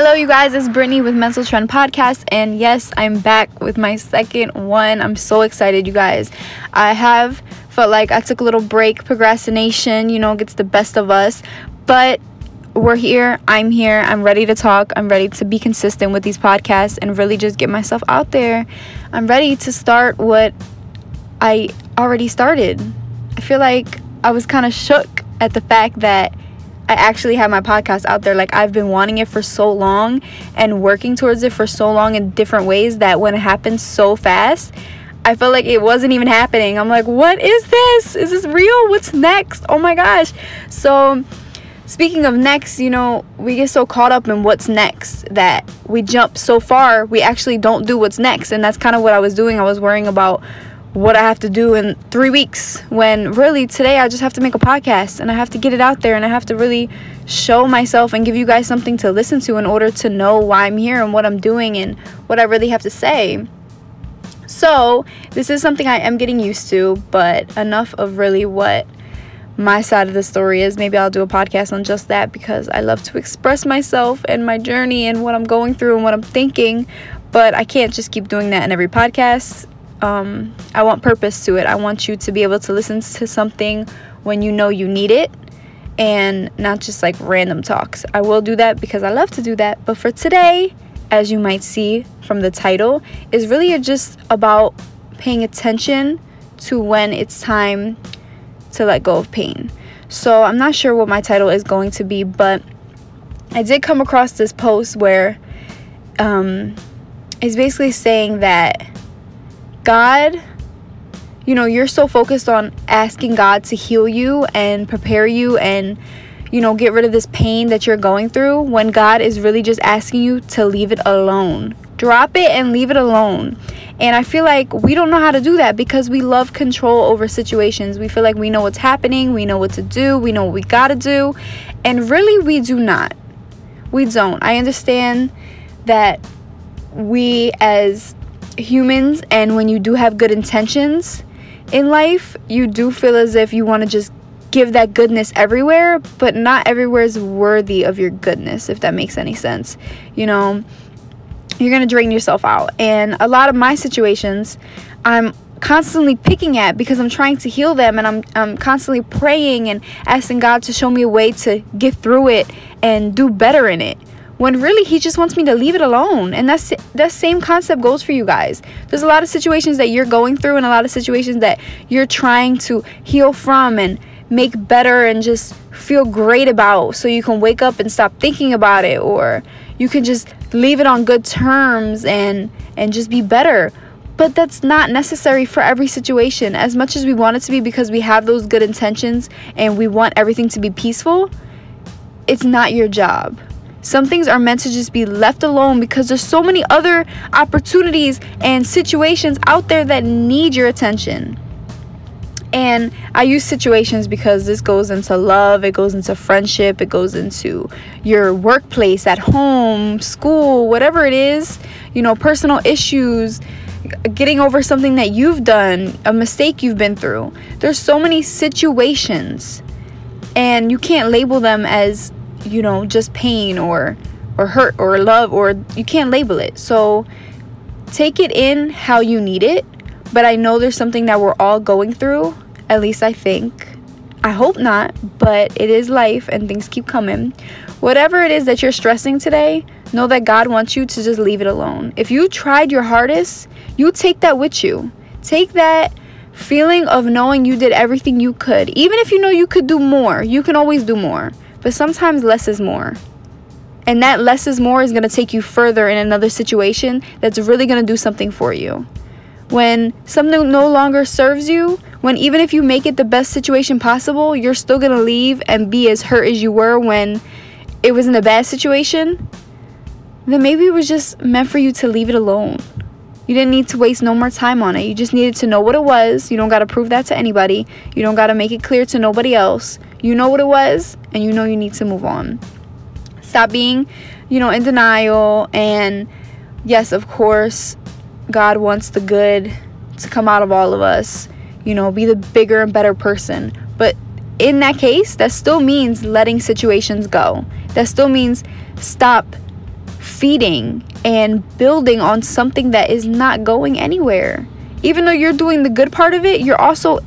Hello, you guys. It's Brittany with Mental Trend Podcast, and yes, I'm back with my second one. I'm so excited, you guys. I have felt like I took a little break. Procrastination, you know, gets the best of us, but we're here. I'm here. I'm ready to talk. I'm ready to be consistent with these podcasts and really just get myself out there. I'm ready to start what I already started. I feel like I was kind of shook at the fact that I actually have my podcast out there. Like I've been wanting it for so long and working towards it for so long in different ways that when it happens so fast, I felt like it wasn't even happening. I'm like, what is this? Is this real? What's next? Oh my gosh. So, speaking of next, you know, we get so caught up in what's next that we jump so far, we actually don't do what's next. And that's kind of what I was doing. I was worrying about what I have to do in three weeks when really today I just have to make a podcast and I have to get it out there and I have to really show myself and give you guys something to listen to in order to know why I'm here and what I'm doing and what I really have to say. So, this is something I am getting used to, but enough of really what my side of the story is. Maybe I'll do a podcast on just that because I love to express myself and my journey and what I'm going through and what I'm thinking, but I can't just keep doing that in every podcast um, I want purpose to it. I want you to be able to listen to something when you know you need it and not just like random talks. I will do that because I love to do that. But for today, as you might see from the title, is really just about paying attention to when it's time to let go of pain. So I'm not sure what my title is going to be, but I did come across this post where um, it's basically saying that God, you know, you're so focused on asking God to heal you and prepare you and, you know, get rid of this pain that you're going through when God is really just asking you to leave it alone. Drop it and leave it alone. And I feel like we don't know how to do that because we love control over situations. We feel like we know what's happening, we know what to do, we know what we got to do. And really, we do not. We don't. I understand that we as humans and when you do have good intentions in life, you do feel as if you want to just give that goodness everywhere, but not everywhere is worthy of your goodness, if that makes any sense. You know, you're going to drain yourself out. And a lot of my situations, I'm constantly picking at because I'm trying to heal them and I'm I'm constantly praying and asking God to show me a way to get through it and do better in it when really he just wants me to leave it alone. And that's that same concept goes for you guys. There's a lot of situations that you're going through and a lot of situations that you're trying to heal from and make better and just feel great about so you can wake up and stop thinking about it. Or you can just leave it on good terms and and just be better. But that's not necessary for every situation. As much as we want it to be because we have those good intentions and we want everything to be peaceful it's not your job some things are meant to just be left alone because there's so many other opportunities and situations out there that need your attention. And I use situations because this goes into love, it goes into friendship, it goes into your workplace, at home, school, whatever it is, you know, personal issues, getting over something that you've done, a mistake you've been through. There's so many situations, and you can't label them as you know just pain or or hurt or love or you can't label it. So take it in how you need it but i know there's something that we're all going through at least i think. I hope not but it is life and things keep coming. Whatever it is that you're stressing today know that god wants you to just leave it alone. If you tried your hardest you take that with you. Take that feeling of knowing you did everything you could. Even if you know you could do more you can always do more but sometimes less is more. And that less is more is to take you further in another situation that's really to do something for you. When something no longer serves you, when even if you make it the best situation possible, you're still to leave and be as hurt as you were when it was in a bad situation, then maybe it was just meant for you to leave it alone. You didn't need to waste no more time on it. You just needed to know what it was. You don't got to prove that to anybody. You don't got to make it clear to nobody else. You know what it was, and you know you need to move on. Stop being, you know, in denial. And yes, of course, God wants the good to come out of all of us. You know, be the bigger and better person. But in that case, that still means letting situations go. That still means stop feeding and building on something that is not going anywhere. Even though you're doing the good part of it, you're also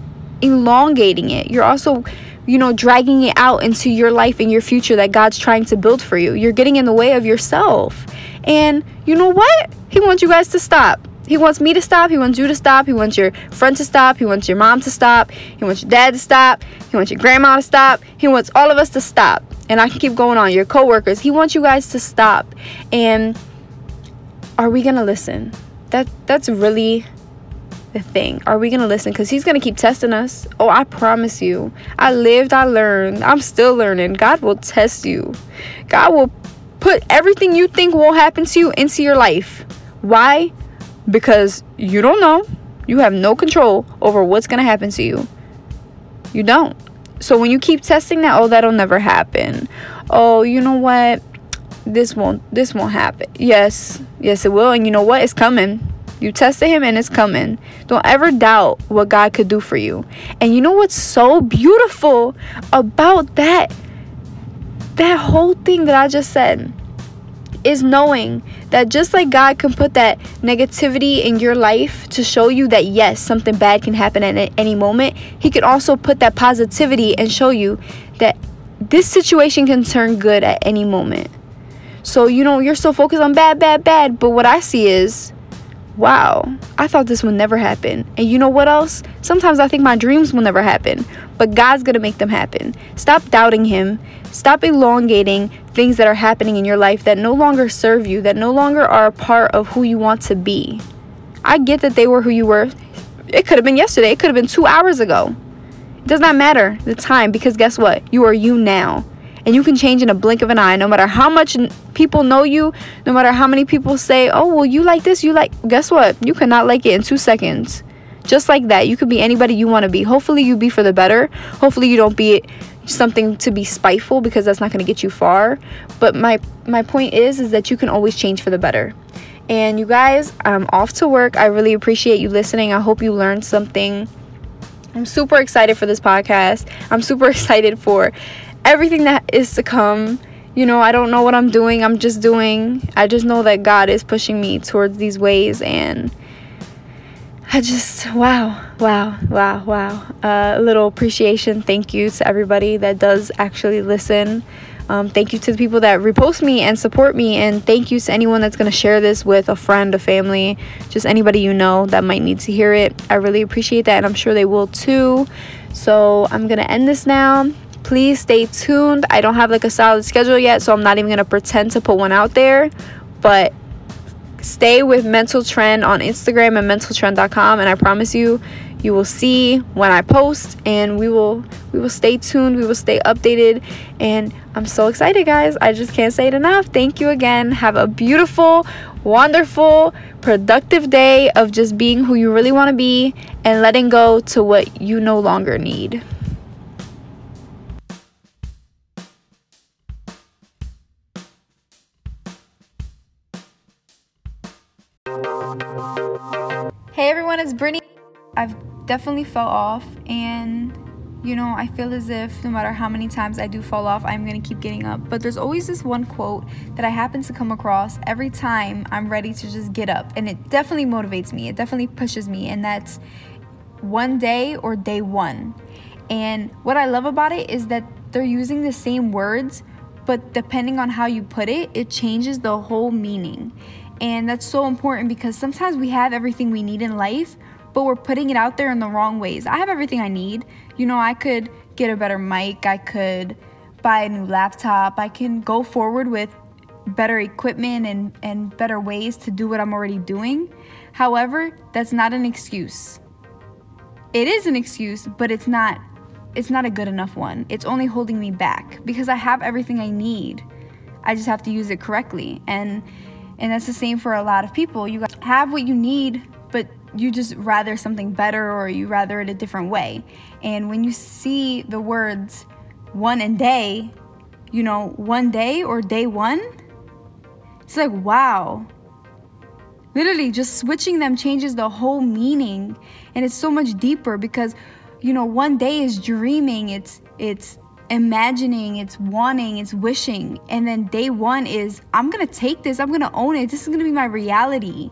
elongating it. You're also, you know, dragging it out into your life and your future that God's trying to build for you. You're getting in the way of yourself. And you know what? He wants you guys to stop. He wants me to stop. He wants you to stop. He wants your friend to stop. He wants your mom to stop. He wants your dad to stop. He wants your grandma to stop. He wants all of us to stop. And I can keep going on. Your coworkers. He wants you guys to stop. And are we going to listen? That that's really the thing. Are we going to listen? Because he's going to keep testing us. Oh, I promise you. I lived, I learned. I'm still learning. God will test you. God will put everything you think will happen to you into your life. Why? Because you don't know. You have no control over what's going to happen to you. You don't. So when you keep testing that, oh, that'll never happen. Oh, you know what? This won't this won't happen. Yes. Yes, it will. And you know what? It's coming you tested him and it's coming. Don't ever doubt what God could do for you. And you know what's so beautiful about that that whole thing that I just said is knowing that just like God can put that negativity in your life to show you that yes, something bad can happen at any moment, He can also put that positivity and show you that this situation can turn good at any moment. So, you know, you're so focused on bad, bad, bad, but what I see is wow, I thought this would never happen. And you know what else? Sometimes I think my dreams will never happen, but God's gonna make them happen. Stop doubting Him. Stop elongating things that are happening in your life that no longer serve you, that no longer are a part of who you want to be. I get that they were who you were. It could have been yesterday, it could have been two hours ago. It does not matter the time because guess what? You are you now and you can change in a blink of an eye no matter how much people know you no matter how many people say oh well you like this you like guess what? You cannot like it in two seconds. Just like that you could be anybody you want to be. Hopefully you be for the better. Hopefully you don't be something to be spiteful because that's not going to get you far. But my my point is is that you can always change for the better. And you guys i'm off to work. I really appreciate you listening. I hope you learned something. I'm super excited for this podcast. I'm super excited for everything that is to come. You know, I don't know what I'm doing. I'm just doing. I just know that God is pushing me towards these ways and I just wow, wow, wow, wow. A little appreciation. Thank you to everybody that does actually listen. Um, thank you to the people that repost me and support me. And thank you to anyone that's going to share this with a friend, a family, just anybody you know that might need to hear it. I really appreciate that. And I'm sure they will too. So I'm going to end this now please stay tuned. I don't have like a solid schedule yet, so I'm not even going to pretend to put one out there. But stay with Mental Trend on Instagram and mentaltrend.com and I promise you you will see when I post and we will we will stay tuned, we will stay updated and I'm so excited guys. I just can't say it enough. Thank you again. Have a beautiful, wonderful, productive day of just being who you really want to be and letting go to what you no longer need. It's Brittany. I've definitely fell off, and you know, I feel as if no matter how many times I do fall off, I'm gonna keep getting up. But there's always this one quote that I happen to come across every time I'm ready to just get up, and it definitely motivates me, it definitely pushes me, and that's one day or day one. And what I love about it is that they're using the same words, but depending on how you put it, it changes the whole meaning. And that's so important because sometimes we have everything we need in life, but we're putting it out there in the wrong ways. I have everything I need. You know, I could get a better mic, I could buy a new laptop, I can go forward with better equipment and, and better ways to do what I'm already doing. However, that's not an excuse. It is an excuse, but it's not it's not a good enough one. It's only holding me back because I have everything I need. I just have to use it correctly. And and that's the same for a lot of people. You have what you need, but you just rather something better or you rather it a different way. And when you see the words one and day, you know, one day or day one, it's like, wow. Literally, just switching them changes the whole meaning. And it's so much deeper because, you know, one day is dreaming, it's, it's, imagining, it's wanting, it's wishing. And then day one is, I'm gonna take this, I'm gonna own it, this is gonna be my reality.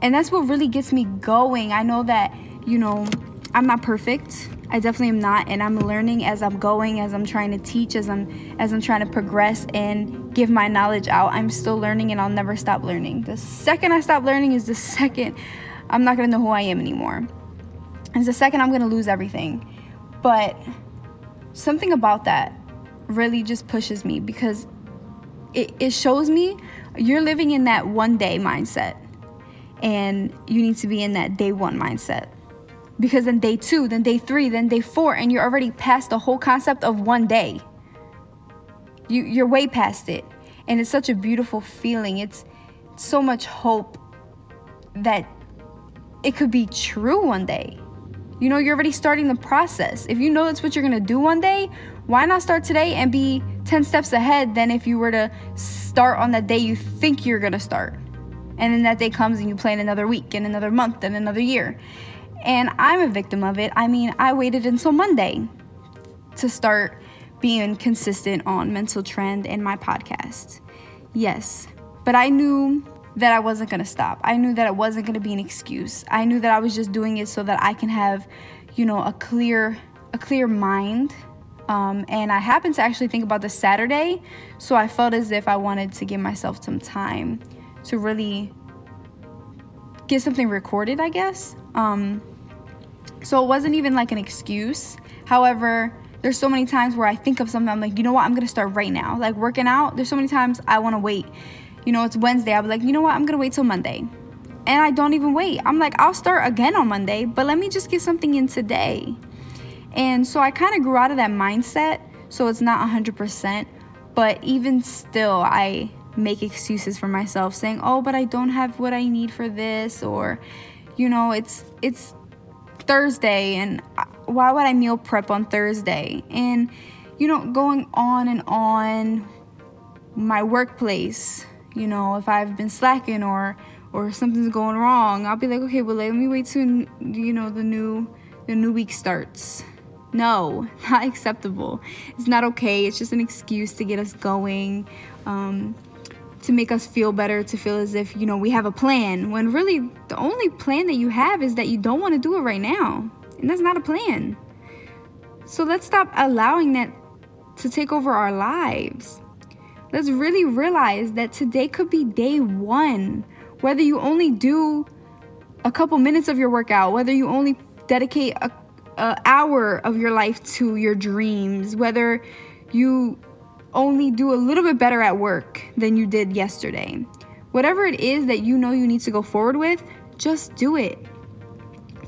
And that's what really gets me going. I know that, you know, I'm not perfect. I definitely am not and I'm learning as I'm going, as I'm trying to teach, as I'm as I'm trying to progress and give my knowledge out. I'm still learning and I'll never stop learning. The second I stop learning is the second I'm not going to know who I am anymore. It's the second I'm going to lose everything. But something about that really just pushes me because it, it shows me you're living in that one day mindset and you need to be in that day one mindset. Because then day two then day three then day four and you're already past the whole concept of one day. You, you're way past it. And it's such a beautiful feeling. It's so much hope that it could be true one day you know you're already starting the process if you know that's what you're to do one day why not start today and be 10 steps ahead than if you were to start on that day you think you're to start and then that day comes and you plan another week and another month and another year and I'm a victim of it. I mean, I waited until Monday to start being consistent on Mental Trend and my podcast. Yes, but I knew that I wasn't to stop. I knew that it wasn't to be an excuse. I knew that I was just doing it so that I can have, you know, a clear a clear mind. Um, and I happened to actually think about the Saturday, so I felt as if I wanted to give myself some time to really get something recorded, I guess. Um, so it wasn't even like an excuse. However, there's so many times where I think of something, I'm like, you know what, I'm gonna start right now. Like working out, there's so many times I wanna wait. You know, it's Wednesday, I'll be like, you know what, I'm gonna wait till Monday. And I don't even wait. I'm like, I'll start again on Monday, but let me just get something in today. And so I kind of grew out of that mindset. So it's not 100%. But even still, I make excuses for myself saying, oh, but I don't have what I need for this. Or, you know, it's, it's, Thursday and why would I meal prep on Thursday? And you know, going on and on my workplace, you know, if I've been slacking or or something's going wrong, I'll be like, okay, well, let me wait till you know the new the new week starts. No, not acceptable. It's not okay. It's just an excuse to get us going. Um, to make us feel better, to feel as if, you know, we have a plan, when really the only plan that you have is that you don't want to do it right now. And that's not a plan. So let's stop allowing that to take over our lives. Let's really realize that today could be day one. Whether you only do a couple minutes of your workout, whether you only dedicate a, a hour of your life to your dreams, whether you only do a little bit better at work than you did yesterday. Whatever it is that you know you need to go forward with, just do it.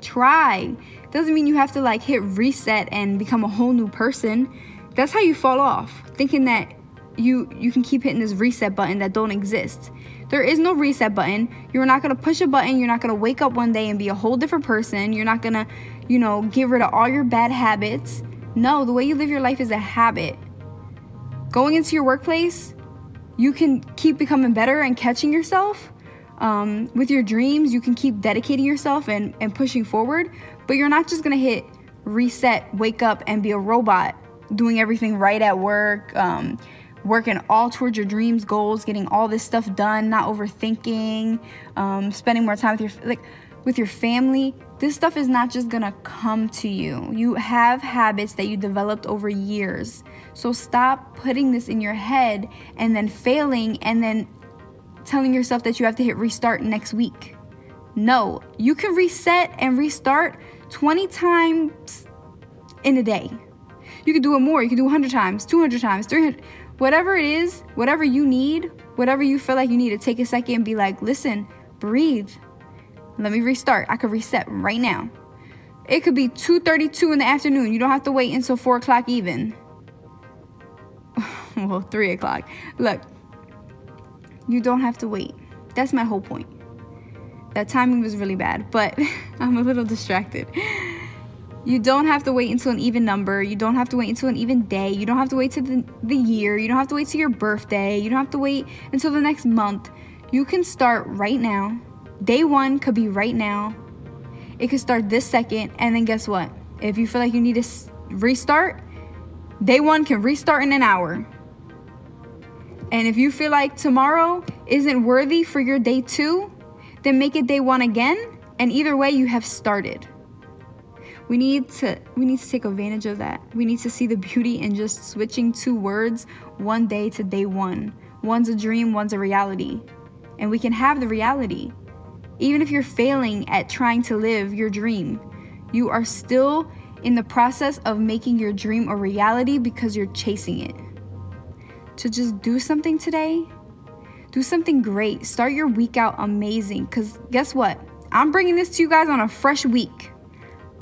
Try. Doesn't mean you have to like hit reset and become a whole new person. That's how you fall off, thinking that you you can keep hitting this reset button that don't exist. There is no reset button. You're not going to push a button. You're not going to wake up one day and be a whole different person. You're not going to, you know, get rid of all your bad habits. No, the way you live your life is a habit going into your workplace, you can keep becoming better and catching yourself. Um, with your dreams, you can keep dedicating yourself and, and pushing forward, but you're not just gonna hit reset, wake up, and be a robot doing everything right at work, um, working all towards your dreams, goals, getting all this stuff done, not overthinking, um, spending more time with your like with your family, this stuff is not just gonna come to you. You have habits that you developed over years. So stop putting this in your head and then failing and then telling yourself that you have to hit restart next week. No, you can reset and restart 20 times in a day. You can do it more. You can do 100 times, 200 times, 300, whatever it is, whatever you need, whatever you feel like you need to take a second and be like, listen, breathe. Let me restart. I could reset right now. It could be 2:32 in the afternoon. You don't have to wait until four o'clock even. well, three o'clock. Look, you don't have to wait. That's my whole point. That timing was really bad, but I'm a little distracted. You don't have to wait until an even number. You don't have to wait until an even day. You don't have to wait to the, the year. You don't have to wait to your birthday. You don't have to wait until the next month. You can start right now Day one could be right now. It could start this second, and then guess what? If you feel like you need to restart, day one can restart in an hour. And if you feel like tomorrow isn't worthy for your day two, then make it day one again. And either way, you have started. We need to we need to take advantage of that. We need to see the beauty in just switching two words one day to day one. One's a dream, one's a reality. And we can have the reality. Even if you're failing at trying to live your dream, you are still in the process of making your dream a reality because you're chasing it to just do something today. Do something great. Start your week out amazing. Because guess what? I'm bringing this to you guys on a fresh week,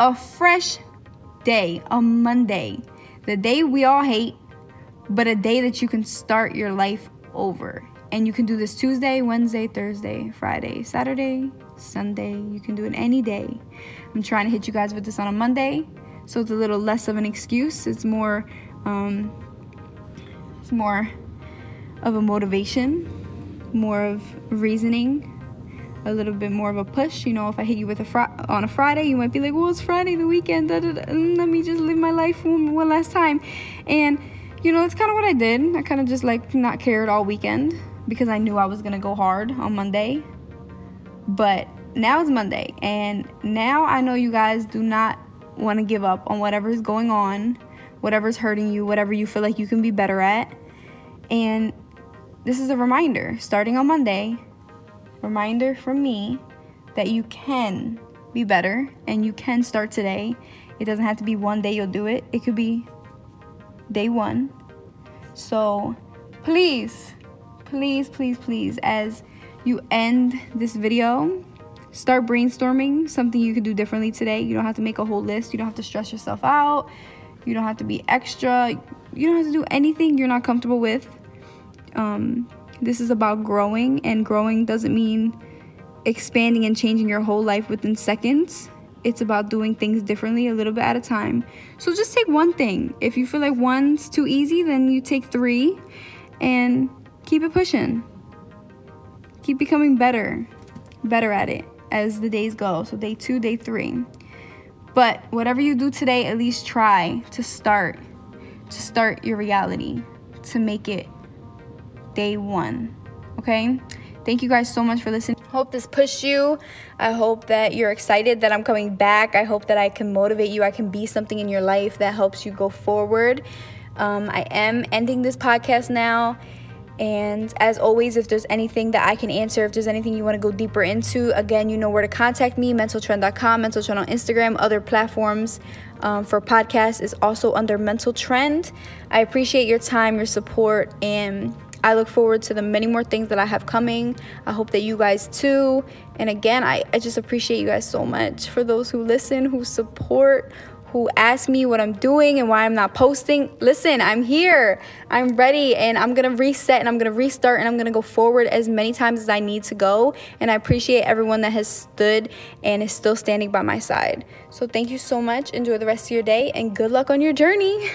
a fresh day, a Monday, the day we all hate, but a day that you can start your life over. And you can do this Tuesday, Wednesday, Thursday, Friday, Saturday, Sunday. You can do it any day. I'm trying to hit you guys with this on a Monday, so it's a little less of an excuse. It's more um, more of a motivation, more of reasoning, a little bit more of a push. You know, if I hit you with a fr- on a Friday, you might be like, "Well, it's Friday, the weekend. Da, da, da. Mm, let me just live my life one, one last time." And you know, it's kind of what I did. I kind of just like not cared all weekend because I knew I was gonna go hard on Monday. But now it's Monday, and now I know you guys do not want to give up on whatever is going on, whatever's hurting you, whatever you feel like you can be better at. And this is a reminder starting on Monday, reminder from me that you can be better and you can start today. It doesn't have to be one day you'll do it, it could be day one. So please, please, please, please, as you end this video, start brainstorming something you could do differently today. You don't have to make a whole list, you don't have to stress yourself out, you don't have to be extra, you don't have to do anything you're not comfortable with. Um, this is about growing, and growing doesn't mean expanding and changing your whole life within seconds. It's about doing things differently a little bit at a time. So just take one thing. If you feel like one's too easy, then you take three and keep it pushing. Keep becoming better, better at it as the days go. So, day two, day three. But whatever you do today, at least try to start, to start your reality, to make it day one. Okay? Thank you guys so much for listening. Hope this pushed you. I hope that you're excited that I'm coming back. I hope that I can motivate you. I can be something in your life that helps you go forward. Um, I am ending this podcast now. And as always, if there's anything that I can answer, if there's anything you want to go deeper into, again, you know where to contact me mentaltrend.com, mental trend on Instagram, other platforms um, for podcasts is also under mental trend. I appreciate your time, your support, and I look forward to the many more things that I have coming. I hope that you guys too. And again, I, I just appreciate you guys so much for those who listen, who support, who ask me what I'm doing and why I'm not posting. Listen, I'm here. I'm ready and I'm going to reset and I'm going to restart and I'm going to go forward as many times as I need to go. And I appreciate everyone that has stood and is still standing by my side. So thank you so much. Enjoy the rest of your day and good luck on your journey.